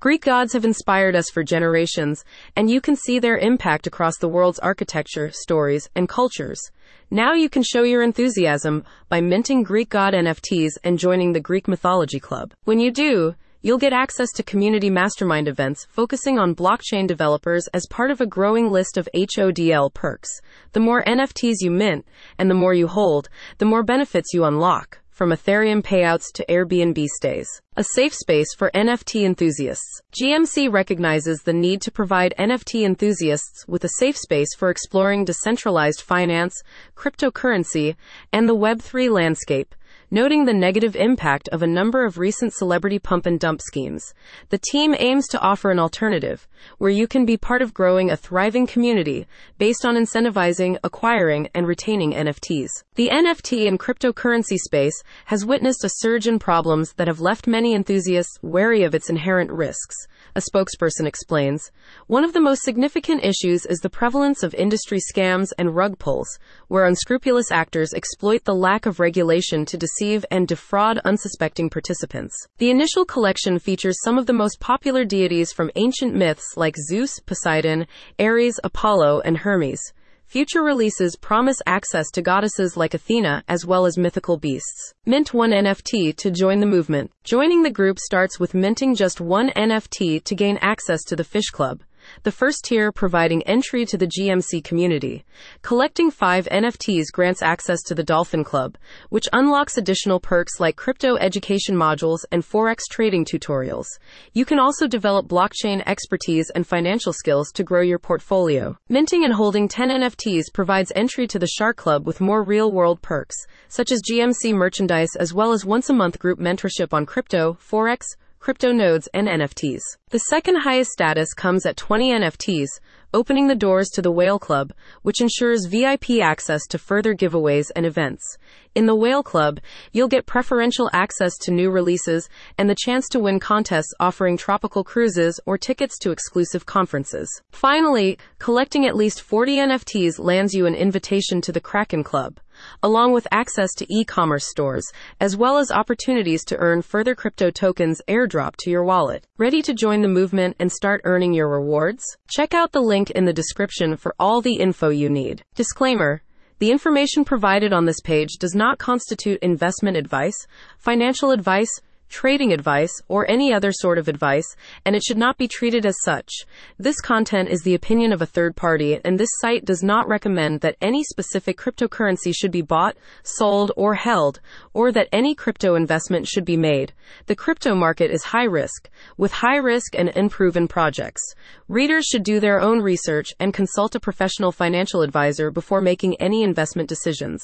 Greek gods have inspired us for generations, and you can see their impact across the world's architecture, stories, and cultures. Now you can show your enthusiasm by minting Greek god NFTs and joining the Greek Mythology Club. When you do, You'll get access to community mastermind events focusing on blockchain developers as part of a growing list of HODL perks. The more NFTs you mint and the more you hold, the more benefits you unlock from Ethereum payouts to Airbnb stays. A safe space for NFT enthusiasts. GMC recognizes the need to provide NFT enthusiasts with a safe space for exploring decentralized finance, cryptocurrency, and the Web3 landscape noting the negative impact of a number of recent celebrity pump and dump schemes. The team aims to offer an alternative where you can be part of growing a thriving community based on incentivizing, acquiring, and retaining NFTs. The NFT and cryptocurrency space has witnessed a surge in problems that have left many enthusiasts wary of its inherent risks a spokesperson explains. One of the most significant issues is the prevalence of industry scams and rug pulls, where unscrupulous actors exploit the lack of regulation to deceive and defraud unsuspecting participants. The initial collection features some of the most popular deities from ancient myths like Zeus, Poseidon, Ares, Apollo, and Hermes. Future releases promise access to goddesses like Athena as well as mythical beasts. Mint one NFT to join the movement. Joining the group starts with minting just one NFT to gain access to the Fish Club the first tier providing entry to the GMC community. Collecting five NFTs grants access to the Dolphin Club, which unlocks additional perks like crypto education modules and Forex trading tutorials. You can also develop blockchain expertise and financial skills to grow your portfolio. Minting and holding 10 NFTs provides entry to the Shark Club with more real world perks, such as GMC merchandise as well as once a month group mentorship on crypto, Forex, crypto nodes, and NFTs. The second highest status comes at 20 NFTs, opening the doors to the Whale Club, which ensures VIP access to further giveaways and events. In the Whale Club, you'll get preferential access to new releases and the chance to win contests offering tropical cruises or tickets to exclusive conferences. Finally, collecting at least 40 NFTs lands you an invitation to the Kraken Club, along with access to e-commerce stores, as well as opportunities to earn further crypto tokens airdrop to your wallet. Ready to join the movement and start earning your rewards? Check out the link in the description for all the info you need. Disclaimer the information provided on this page does not constitute investment advice, financial advice, trading advice, or any other sort of advice, and it should not be treated as such. This content is the opinion of a third party, and this site does not recommend that any specific cryptocurrency should be bought, sold, or held, or that any crypto investment should be made. The crypto market is high risk, with high risk and unproven projects. Readers should do their own research and consult a professional financial advisor before making any investment decisions.